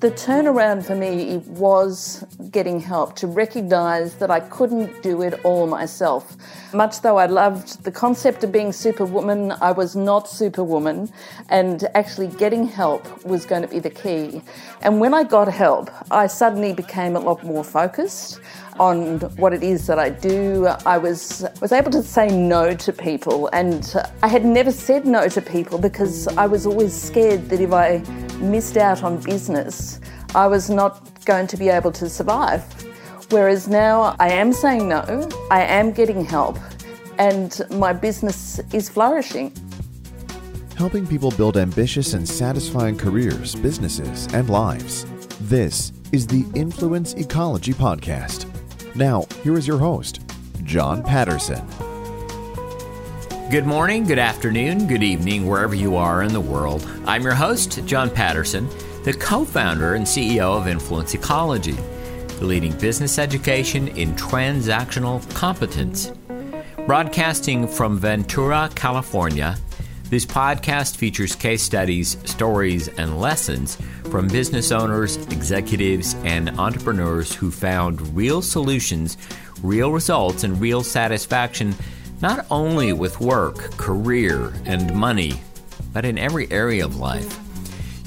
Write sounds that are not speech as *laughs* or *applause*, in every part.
The turnaround for me was getting help to recognise that I couldn't do it all myself. Much though I loved the concept of being superwoman, I was not superwoman, and actually getting help was going to be the key. And when I got help, I suddenly became a lot more focused on what it is that I do. I was was able to say no to people, and I had never said no to people because I was always scared that if I missed out on business, I was not going to be able to survive. Whereas now I am saying no, I am getting help, and my business is flourishing. Helping people build ambitious and satisfying careers, businesses, and lives. This is the Influence Ecology Podcast. Now, here is your host, John Patterson. Good morning, good afternoon, good evening, wherever you are in the world. I'm your host, John Patterson, the co founder and CEO of Influence Ecology, the leading business education in transactional competence. Broadcasting from Ventura, California, this podcast features case studies, stories, and lessons from business owners, executives, and entrepreneurs who found real solutions, real results, and real satisfaction not only with work, career, and money, but in every area of life.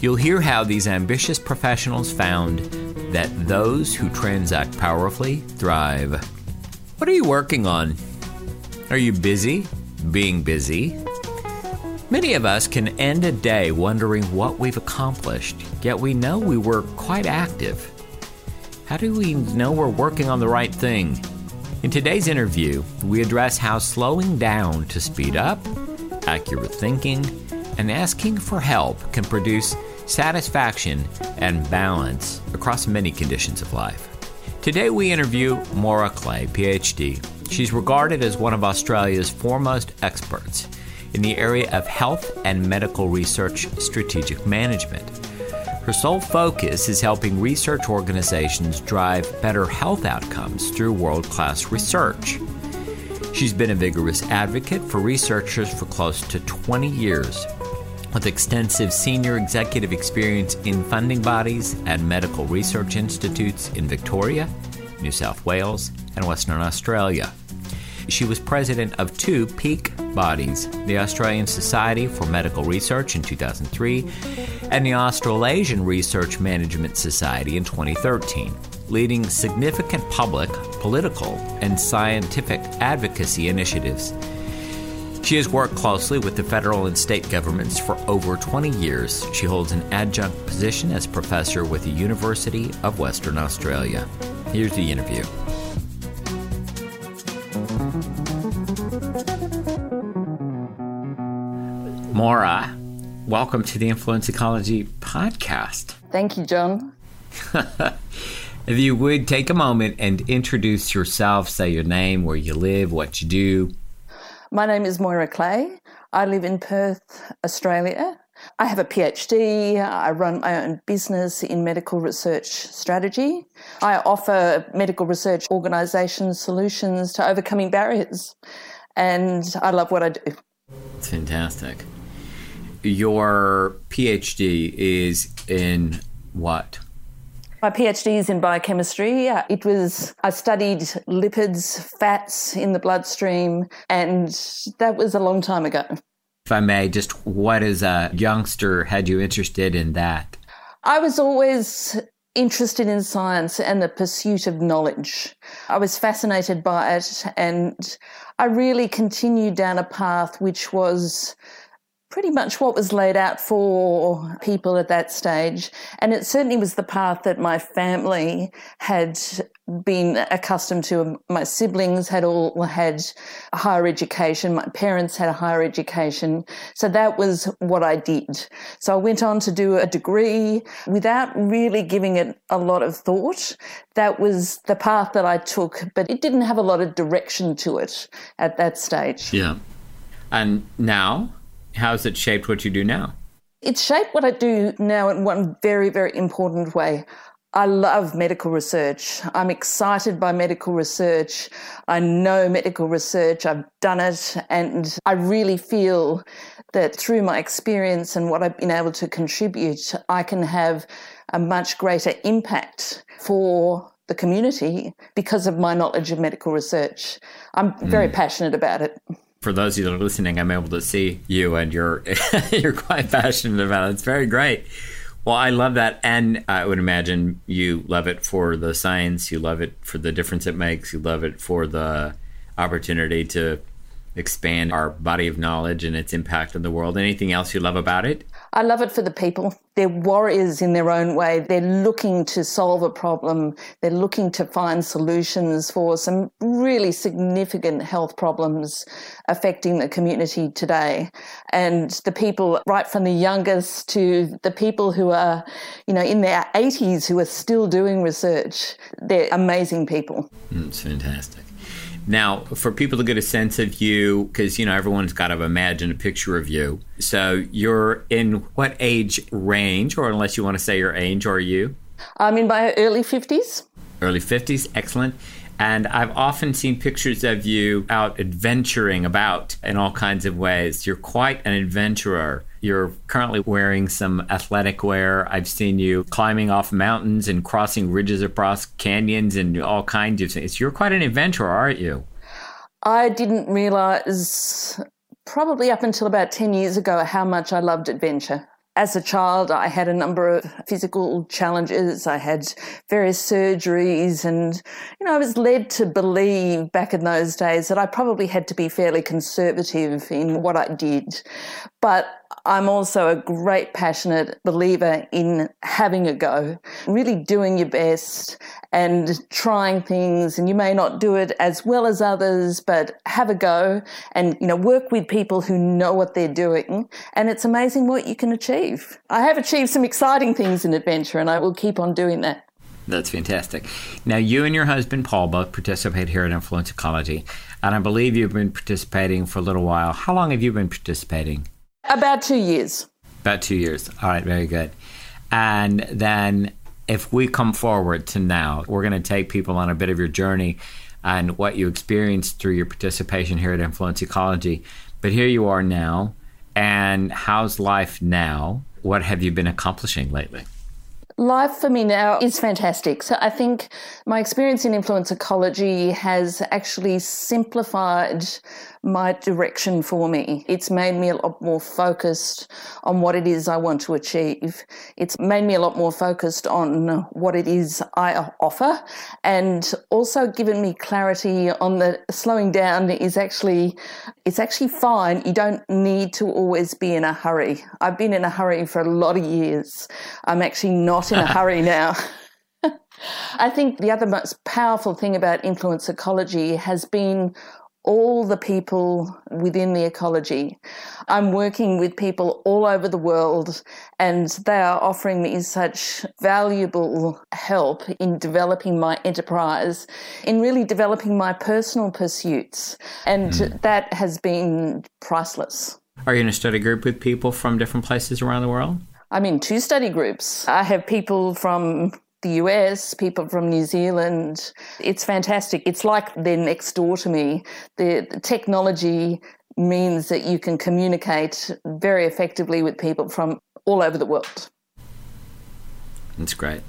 You'll hear how these ambitious professionals found that those who transact powerfully thrive. What are you working on? Are you busy? Being busy? Many of us can end a day wondering what we've accomplished, yet we know we were quite active. How do we know we're working on the right thing? In today's interview, we address how slowing down to speed up, accurate thinking, and asking for help can produce satisfaction and balance across many conditions of life. Today we interview Moira Clay, PhD. She's regarded as one of Australia's foremost experts in the area of health and medical research strategic management. Her sole focus is helping research organizations drive better health outcomes through world class research. She's been a vigorous advocate for researchers for close to 20 years, with extensive senior executive experience in funding bodies and medical research institutes in Victoria, New South Wales, and Western Australia. She was president of two peak bodies the Australian Society for Medical Research in 2003 and the Australasian Research Management Society in 2013, leading significant public, political, and scientific advocacy initiatives. She has worked closely with the federal and state governments for over 20 years. She holds an adjunct position as professor with the University of Western Australia. Here's the interview. Moira, welcome to the Influence Ecology podcast. Thank you, John. *laughs* if you would take a moment and introduce yourself, say your name, where you live, what you do. My name is Moira Clay. I live in Perth, Australia. I have a PhD. I run my own business in medical research strategy. I offer medical research organisations solutions to overcoming barriers. And I love what I do. It's fantastic your PhD is in what? My PhD is in biochemistry. It was, I studied lipids, fats in the bloodstream, and that was a long time ago. If I may, just what as a youngster had you interested in that? I was always interested in science and the pursuit of knowledge. I was fascinated by it, and I really continued down a path which was pretty much what was laid out for people at that stage. And it certainly was the path that my family had been accustomed to. My siblings had all had a higher education. My parents had a higher education. So that was what I did. So I went on to do a degree without really giving it a lot of thought. That was the path that I took, but it didn't have a lot of direction to it at that stage. Yeah. And now? How has it shaped what you do now? It's shaped what I do now in one very, very important way. I love medical research. I'm excited by medical research. I know medical research. I've done it. And I really feel that through my experience and what I've been able to contribute, I can have a much greater impact for the community because of my knowledge of medical research. I'm very mm. passionate about it. For those of you that are listening, I'm able to see you and you're *laughs* you're quite passionate about it. It's very great. Well, I love that. And I would imagine you love it for the science, you love it for the difference it makes, you love it for the opportunity to expand our body of knowledge and its impact on the world. Anything else you love about it? I love it for the people. They're warriors in their own way. They're looking to solve a problem. They're looking to find solutions for some really significant health problems affecting the community today. And the people, right from the youngest to the people who are, you know, in their 80s who are still doing research, they're amazing people. Mm, it's fantastic. Now, for people to get a sense of you, because you know everyone's got to imagine a picture of you. So you're in what age range, or unless you want to say your age, are you? I'm in my early fifties. Early fifties, excellent. And I've often seen pictures of you out adventuring about in all kinds of ways. You're quite an adventurer. You're currently wearing some athletic wear. I've seen you climbing off mountains and crossing ridges across canyons and all kinds of things. You're quite an adventurer, aren't you? I didn't realize, probably up until about 10 years ago, how much I loved adventure as a child, I had a number of physical challenges. I had various surgeries, and you know, I was led to believe back in those days that I probably had to be fairly conservative in what I did. But I'm also a great passionate believer in having a go, really doing your best and trying things. And you may not do it as well as others, but have a go and, you know, work with people who know what they're doing. And it's amazing what you can achieve. I have achieved some exciting things in adventure and I will keep on doing that. That's fantastic. Now, you and your husband, Paul, both participate here at Influence Ecology, and I believe you've been participating for a little while. How long have you been participating? About two years. About two years. All right, very good. And then if we come forward to now, we're going to take people on a bit of your journey and what you experienced through your participation here at Influence Ecology. But here you are now. And how's life now? What have you been accomplishing lately? Life for me now is fantastic. So I think my experience in influence ecology has actually simplified my direction for me. It's made me a lot more focused on what it is I want to achieve. It's made me a lot more focused on what it is I offer and also given me clarity on the slowing down is actually it's actually fine. You don't need to always be in a hurry. I've been in a hurry for a lot of years. I'm actually not in a *laughs* hurry now. *laughs* I think the other most powerful thing about influence ecology has been all the people within the ecology. I'm working with people all over the world and they are offering me such valuable help in developing my enterprise, in really developing my personal pursuits. And mm. that has been priceless. Are you in a study group with people from different places around the world? I'm in two study groups. I have people from the US, people from New Zealand. It's fantastic. It's like they're next door to me. The, the, technology means that you can communicate very effectively with people from all over the world. That's great.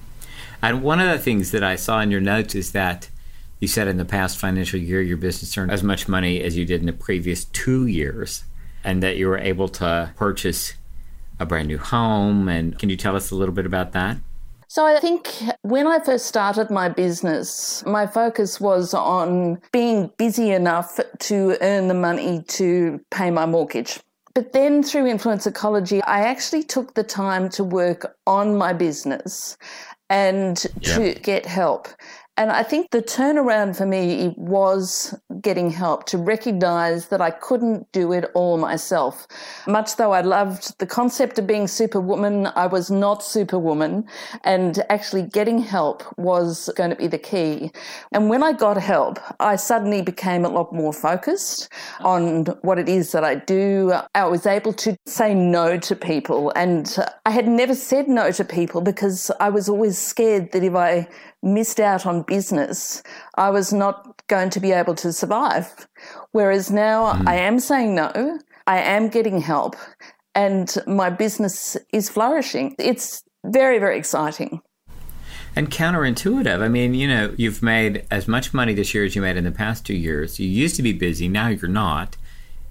And one of the things that I saw in your notes is that you said in the past financial year your business earned as much money as you did in the previous two years, and that you were able to purchase a brand new home. And can you tell us a little bit about that? So I think when I first started my business, my focus was on being busy enough to earn the money to pay my mortgage. But then through influence ecology, I actually took the time to work on my business and to get help. And I think the turnaround for me was getting help to recognize that I couldn't do it all myself. Much though I loved the concept of being superwoman, I was not superwoman. And actually getting help was going to be the key. And when I got help, I suddenly became a lot more focused on what it is that I do. I was able to say no to people. And I had never said no to people because I was always scared that if I missed out on business, I was not going to be able to survive. Whereas now mm. I am saying no, I am getting help, and my business is flourishing. It's very, very exciting. And counterintuitive. I mean, you know, you've made as much money this year as you made in the past two years. You used to be busy, now you're not.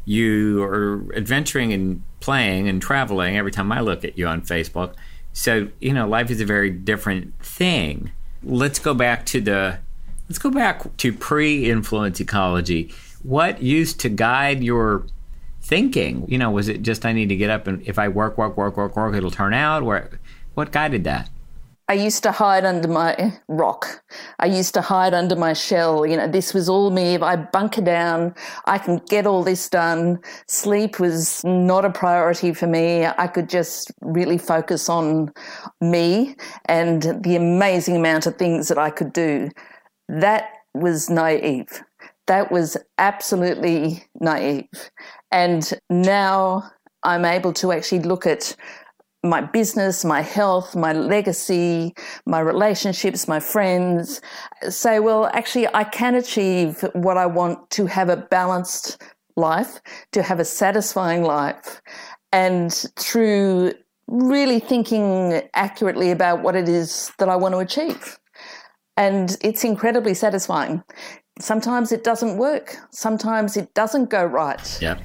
You are adventuring and playing and traveling every time I look at you on Facebook. So, you know, life is a very different thing let's go back to the let's go back to pre-influence ecology. What used to guide your thinking? You know, was it just I need to get up and if I work, work, work, work, work, it'll turn out? Where what guided that? I used to hide under my rock. I used to hide under my shell. You know, this was all me. If I bunker down, I can get all this done. Sleep was not a priority for me. I could just really focus on me and the amazing amount of things that I could do. That was naive. That was absolutely naive. And now I'm able to actually look at my business, my health, my legacy, my relationships, my friends, say, well, actually, I can achieve what I want to have a balanced life, to have a satisfying life. And through really thinking accurately about what it is that I want to achieve. And it's incredibly satisfying. Sometimes it doesn't work, sometimes it doesn't go right. Yeah.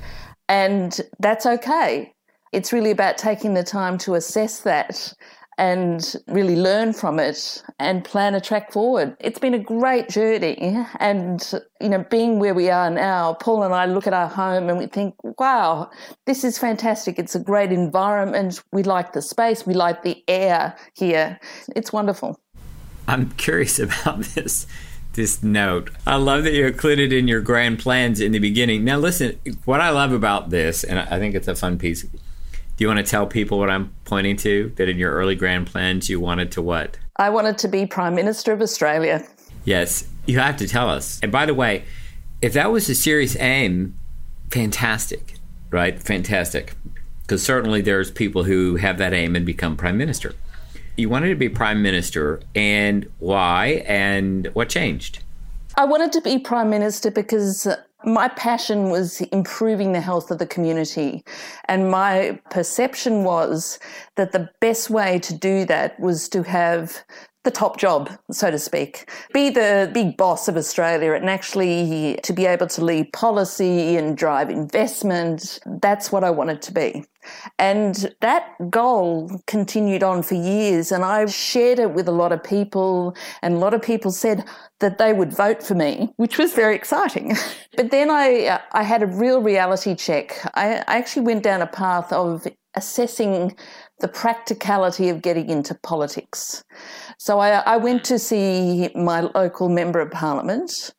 And that's okay it's really about taking the time to assess that and really learn from it and plan a track forward. It's been a great journey. And, you know, being where we are now, Paul and I look at our home and we think, wow, this is fantastic. It's a great environment. We like the space, we like the air here. It's wonderful. I'm curious about this. This note. I love that you included in your grand plans in the beginning. Now, listen, what I love about this, and I think it's a fun piece, do you want to tell people what I'm pointing to? That in your early grand plans, you wanted to what? I wanted to be Prime Minister of Australia. Yes, you have to tell us. And by the way, if that was a serious aim, fantastic, right? Fantastic. Because certainly there's people who have that aim and become Prime Minister. You wanted to be Prime Minister, and why, and what changed? I wanted to be Prime Minister because my passion was improving the health of the community. And my perception was that the best way to do that was to have the top job, so to speak. Be the big boss of Australia and actually to be able to lead policy and drive investment. That's what I wanted to be. And that goal continued on for years. And I shared it with a lot of people, and a lot of people said that they would vote for me, which was very exciting. *laughs* but then I, uh, I had a real reality check. I, I actually went down a path of assessing the practicality of getting into politics. So I, I went to see my local member of parliament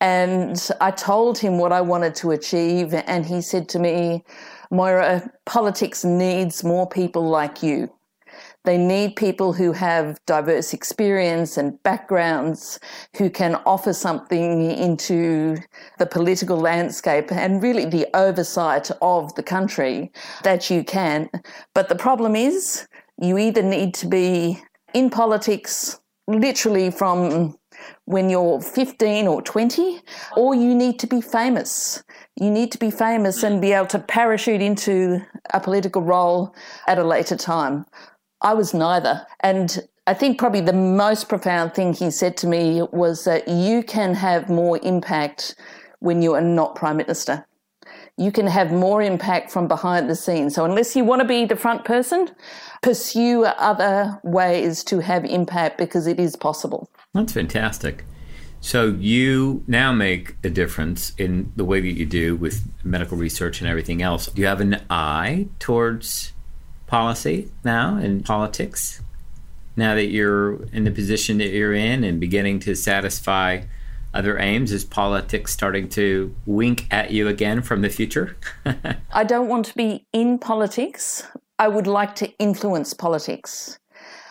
and I told him what I wanted to achieve. And he said to me, Moira, politics needs more people like you. They need people who have diverse experience and backgrounds who can offer something into the political landscape and really the oversight of the country that you can. But the problem is, you either need to be in politics literally from when you're 15 or 20, or you need to be famous. You need to be famous and be able to parachute into a political role at a later time. I was neither. And I think probably the most profound thing he said to me was that you can have more impact when you are not Prime Minister. You can have more impact from behind the scenes. So, unless you want to be the front person, pursue other ways to have impact because it is possible. That's fantastic. So, you now make a difference in the way that you do with medical research and everything else. Do you have an eye towards policy now in politics now that you're in the position that you're in and beginning to satisfy other aims? Is politics starting to wink at you again from the future? *laughs* I don't want to be in politics. I would like to influence politics.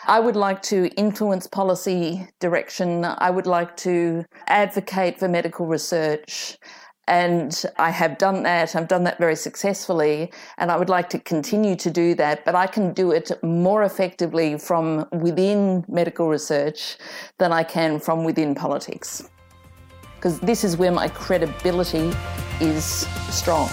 I would like to influence policy direction. I would like to advocate for medical research. And I have done that. I've done that very successfully. And I would like to continue to do that. But I can do it more effectively from within medical research than I can from within politics because this is where my credibility is strong.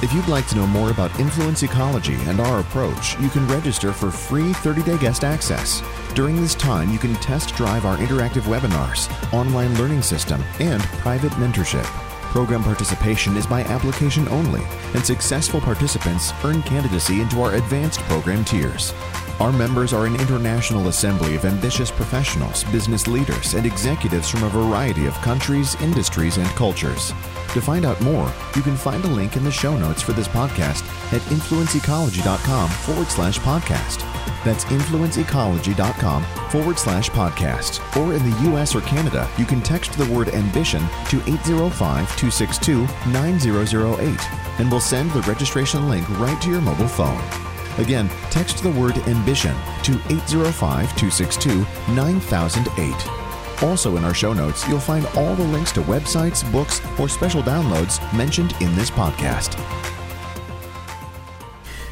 If you'd like to know more about influence ecology and our approach, you can register for free 30 day guest access. During this time, you can test drive our interactive webinars, online learning system, and private mentorship. Program participation is by application only, and successful participants earn candidacy into our advanced program tiers. Our members are an international assembly of ambitious professionals, business leaders, and executives from a variety of countries, industries, and cultures. To find out more, you can find a link in the show notes for this podcast at influenceecology.com forward slash podcast. That's influenceecology.com forward slash podcast. Or in the US or Canada, you can text the word ambition to 805 262 9008 and we'll send the registration link right to your mobile phone. Again, text the word ambition to 805 262 9008. Also, in our show notes, you'll find all the links to websites, books, or special downloads mentioned in this podcast.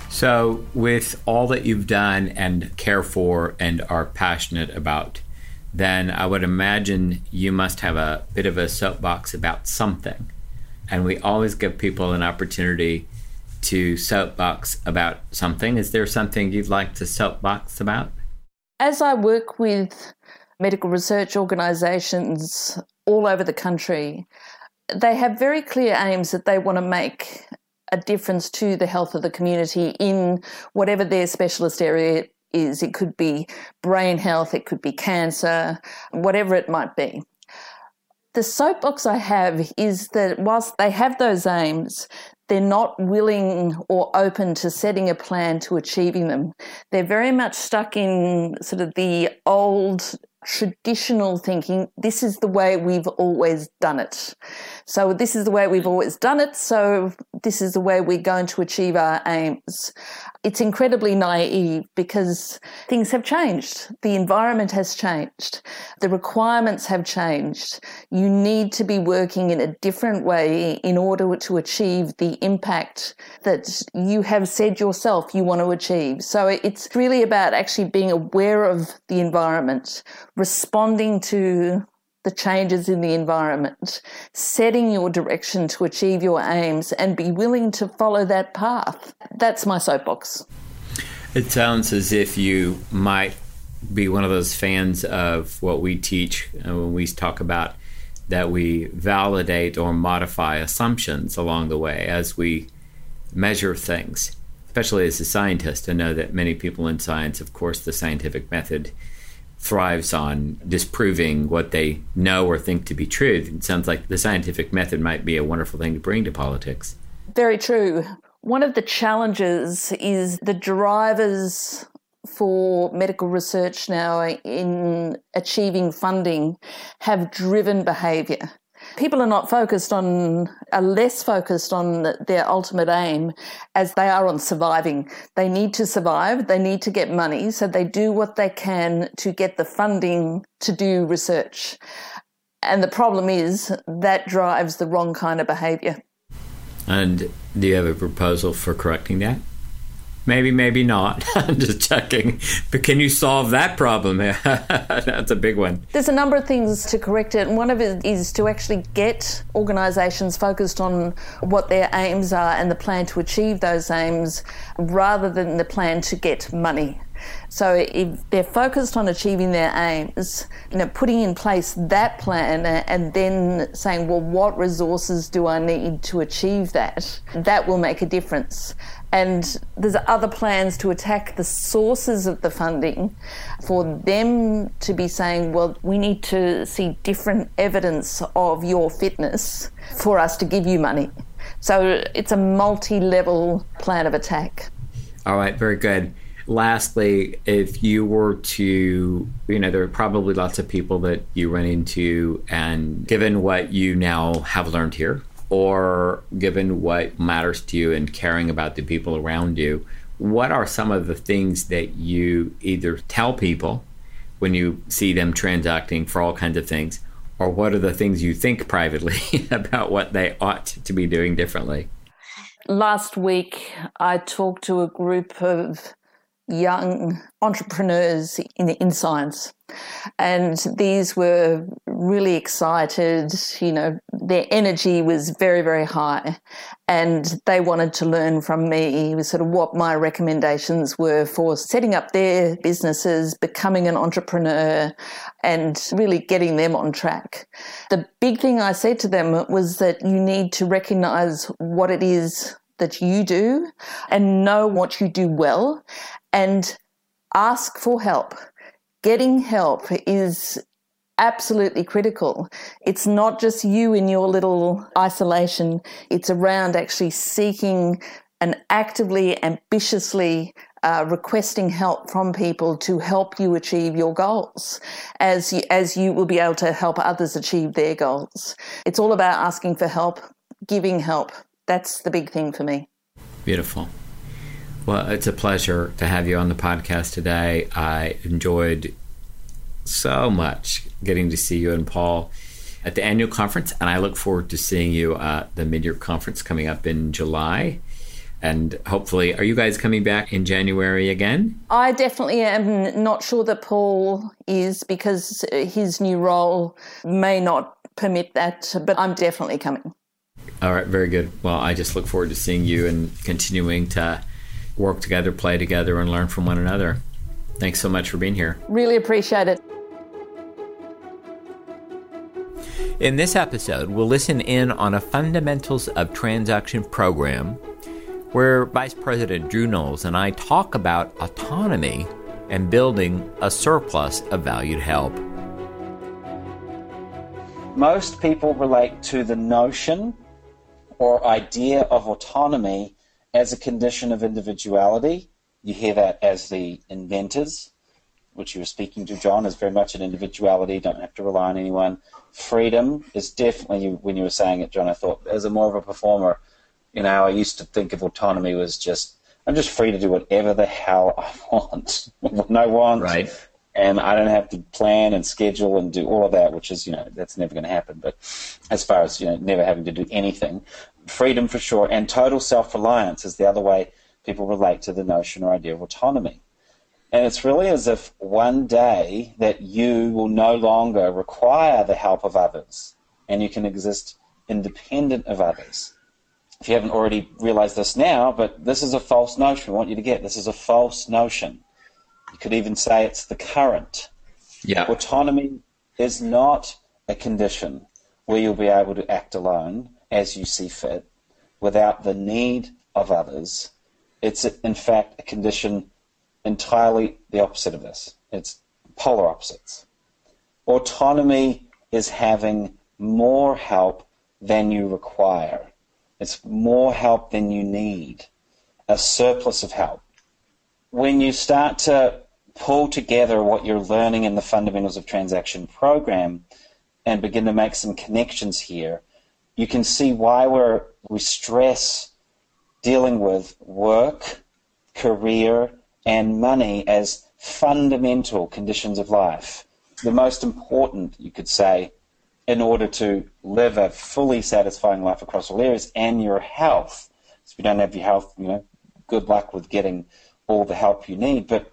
So, with all that you've done and care for and are passionate about, then I would imagine you must have a bit of a soapbox about something. And we always give people an opportunity to soapbox about something. Is there something you'd like to soapbox about? As I work with medical research organisations all over the country, they have very clear aims that they want to make a difference to the health of the community in whatever their specialist area is. It could be brain health, it could be cancer, whatever it might be. The soapbox I have is that whilst they have those aims, they're not willing or open to setting a plan to achieving them. They're very much stuck in sort of the old traditional thinking. This is the way we've always done it. So this is the way we've always done it. So this is the way we're going to achieve our aims. It's incredibly naive because things have changed. The environment has changed. The requirements have changed. You need to be working in a different way in order to achieve the impact that you have said yourself you want to achieve. So it's really about actually being aware of the environment, responding to the changes in the environment, setting your direction to achieve your aims, and be willing to follow that path. That's my soapbox. It sounds as if you might be one of those fans of what we teach when we talk about that we validate or modify assumptions along the way as we measure things, especially as a scientist. I know that many people in science, of course, the scientific method thrives on disproving what they know or think to be true. It sounds like the scientific method might be a wonderful thing to bring to politics. Very true. One of the challenges is the drivers for medical research now in achieving funding have driven behaviour. People are not focused on, are less focused on their ultimate aim as they are on surviving. They need to survive, they need to get money, so they do what they can to get the funding to do research. And the problem is that drives the wrong kind of behaviour. And do you have a proposal for correcting that? Maybe, maybe not. *laughs* I'm just checking. But can you solve that problem? *laughs* That's a big one. There's a number of things to correct it, and one of it is to actually get organisations focused on what their aims are and the plan to achieve those aims rather than the plan to get money. So if they're focused on achieving their aims, you know, putting in place that plan and then saying, well, what resources do I need to achieve that? That will make a difference. And there's other plans to attack the sources of the funding for them to be saying, well, we need to see different evidence of your fitness for us to give you money. So it's a multi level plan of attack. All right, very good. lastly, if you were to, you know, there are probably lots of people that you run into, and given what you now have learned here, or given what matters to you and caring about the people around you, what are some of the things that you either tell people when you see them transacting for all kinds of things, or what are the things you think privately *laughs* about what they ought to be doing differently? Last week, I talked to a group of young entrepreneurs in, in science. And these were really excited, you know, their energy was very, very high. And they wanted to learn from me sort of what my recommendations were for setting up their businesses, becoming an entrepreneur, and really getting them on track. The big thing I said to them was that you need to recognize what it is that you do and know what you do well and ask for help. Getting help is absolutely critical. It's not just you in your little isolation, it's around actually seeking and actively, ambitiously uh, requesting help from people to help you achieve your goals as you, as you will be able to help others achieve their goals. It's all about asking for help, giving help. That's the big thing for me. Beautiful. Well, it's a pleasure to have you on the podcast today. I enjoyed so much getting to see you and Paul at the annual conference, and I look forward to seeing you at the mid year conference coming up in July. And hopefully, are you guys coming back in January again? I definitely am not sure that Paul is because his new role may not permit that, but I'm definitely coming. All right, very good. Well, I just look forward to seeing you and continuing to work together, play together, and learn from one another. Thanks so much for being here. Really appreciate it. In this episode, we'll listen in on a Fundamentals of Transaction program where Vice President Drew Knowles and I talk about autonomy and building a surplus of valued help. Most people relate to the notion or idea of autonomy as a condition of individuality. You hear that as the inventors, which you were speaking to, John, is very much an individuality, don't have to rely on anyone. Freedom is definitely, when you were saying it, John, I thought, as a more of a performer, you know, I used to think of autonomy was just, I'm just free to do whatever the hell I want, *laughs* when I want. Right. And I don't have to plan and schedule and do all of that, which is, you know, that's never going to happen. But as far as, you know, never having to do anything, freedom for sure, and total self reliance is the other way people relate to the notion or idea of autonomy. And it's really as if one day that you will no longer require the help of others and you can exist independent of others. If you haven't already realized this now, but this is a false notion. We want you to get this is a false notion. You could even say it's the current. Yeah. Autonomy is not a condition where you'll be able to act alone as you see fit without the need of others. It's, in fact, a condition entirely the opposite of this. It's polar opposites. Autonomy is having more help than you require. It's more help than you need, a surplus of help. When you start to pull together what you're learning in the fundamentals of transaction program and begin to make some connections here, you can see why we're, we stress dealing with work, career, and money as fundamental conditions of life. The most important, you could say, in order to live a fully satisfying life across all areas, and your health. So if you don't have your health, you know, good luck with getting all the help you need. But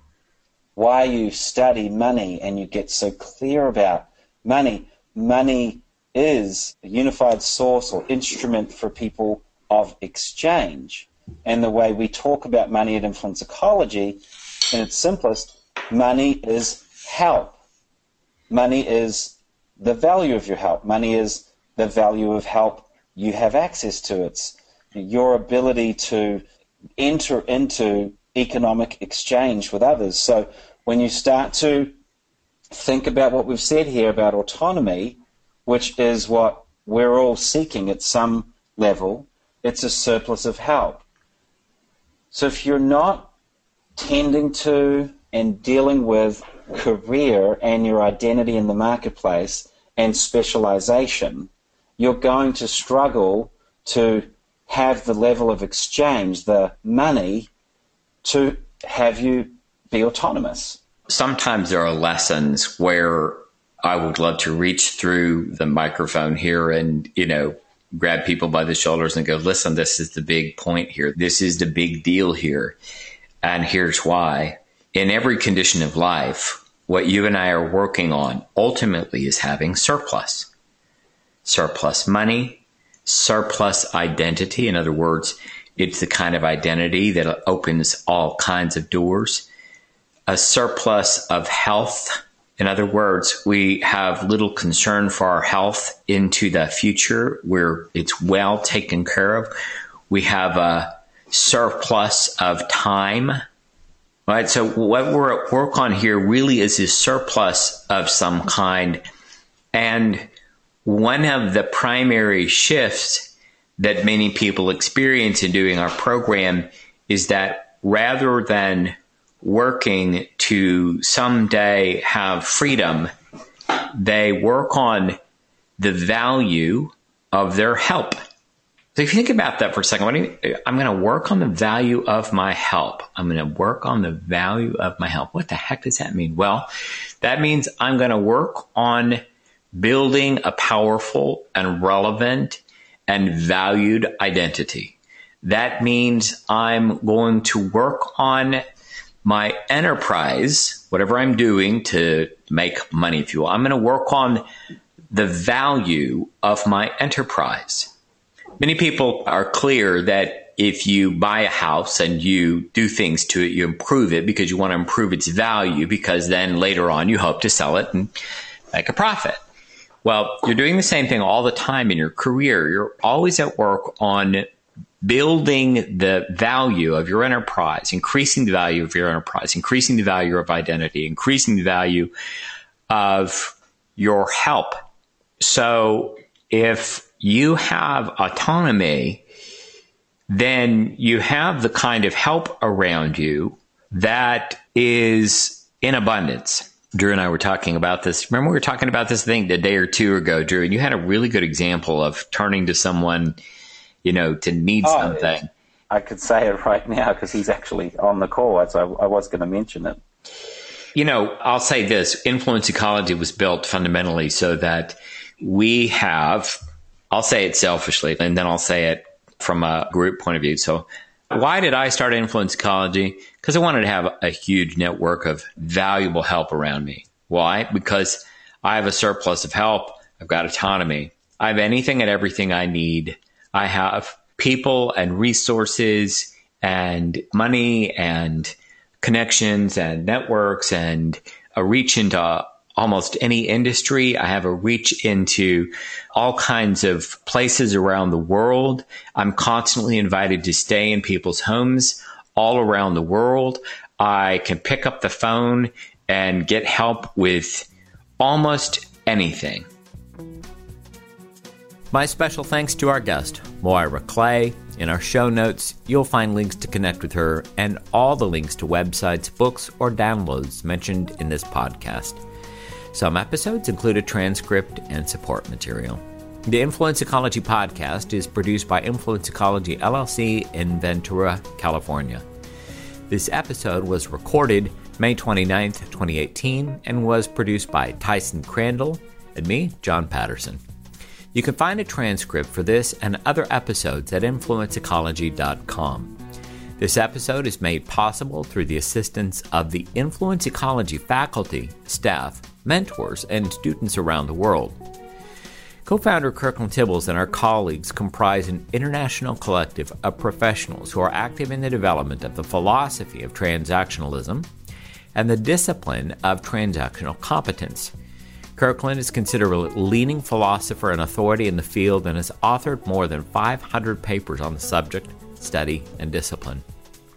why you study money and you get so clear about money, money is a unified source or instrument for people of exchange. And the way we talk about money at Influence Ecology, in its simplest, money is help. Money is the value of your help. Money is the value of help you have access to. It's your ability to enter into economic exchange with others. So when you start to think about what we've said here about autonomy, which is what we're all seeking at some level. It's a surplus of help. So if you're not tending to and dealing with career and your identity in the marketplace and specialization, you're going to struggle to have the level of exchange, the money, to have you be autonomous. Sometimes there are lessons where I would love to reach through the microphone here and, you know, grab people by the shoulders and go, listen, this is the big point here. This is the big deal here. And here's why. In every condition of life, what you and I are working on ultimately is having surplus. Surplus money, surplus identity. In other words, it's the kind of identity that opens all kinds of doors. A surplus of health. In other words, we have little concern for our health into the future where it's well taken care of. We have a surplus of time. Right. So what we're at work on here really is a surplus of some kind. And one of the primary shifts that many people experience in doing our program is that rather than working to someday have freedom, they work on the value of their help. So if you think about that for a second, you, I'm going to work on the value of my help. I'm going to work on the value of my help. What the heck does that mean? Well, that means I'm going to work on building a powerful and relevant and valued identity. That means I'm going to work on my enterprise, whatever I'm doing to make money, will. I'm going to work on the value of my enterprise. Many people are clear that if you buy a house and you do things to it, you improve it because you want to improve its value because then later on you hope to sell it and make a profit. Well, you're doing the same thing all the time in your career. You're always at work on building the value of your enterprise, increasing the value of your enterprise, increasing the value of identity, increasing the value of your help. So if you have autonomy, then you have the kind of help around you that is in abundance. Drew and I were talking about this. Remember, we were talking about this thing a day or two ago, Drew, and you had a really good example of turning to someone, you know, to need oh, something. I could say it right now because he's actually on the call, so I, I was going to mention it. You know, I'll say this influence ecology was built fundamentally so that we have, I'll say it selfishly, and then I'll say it from a group point of view. So why did I start Influence Ecology? Because I wanted to have a huge network of valuable help around me. Why? Because I have a surplus of help. I've got autonomy. I have anything and everything I need. I have people and resources and money and connections and networks and a reach into almost any industry. I have a reach into all kinds of places around the world. I'm constantly invited to stay in people's homes all around the world. I can pick up the phone and get help with almost anything. My special thanks to our guest, Moira Clay. In our show notes, you'll find links to connect with her and all the links to websites, books, or downloads mentioned in this podcast. Some episodes include a transcript and support material. The Influence Ecology podcast is produced by Influence Ecology LLC in Ventura, California. This episode was recorded May 29th, 2018, and was produced by Tyson Crandall and me, John Patterson. You can find a transcript for this and other episodes at influenceecology.com. This episode is made possible through the assistance of the Influence Ecology faculty, staff, mentors, and students around the world. Co founder Kirkland Tibbles and our colleagues comprise an international collective of professionals who are active in the development of the philosophy of transactionalism and the discipline of transactional competence. Kirkland is considered a leading philosopher and authority in the field and has authored more than 500 papers on the subject, study, and discipline.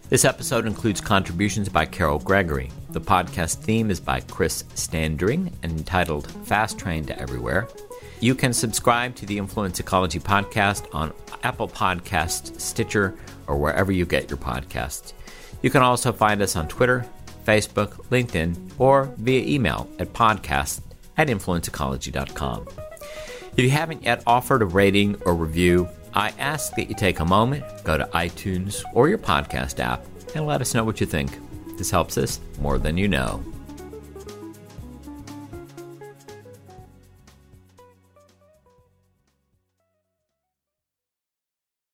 This episode includes contributions by Carol Gregory. The podcast theme is by Chris Standring, and entitled Fast Train to Everywhere. You can subscribe to the Influence Ecology podcast on Apple Podcasts, Stitcher, or wherever you get your podcasts. You can also find us on Twitter, Facebook, LinkedIn, or via email at podcast at influenceecology.com. If you haven't yet offered a rating or review, I ask that you take a moment, go to iTunes or your podcast app, and let us know what you think. This helps us more than you know.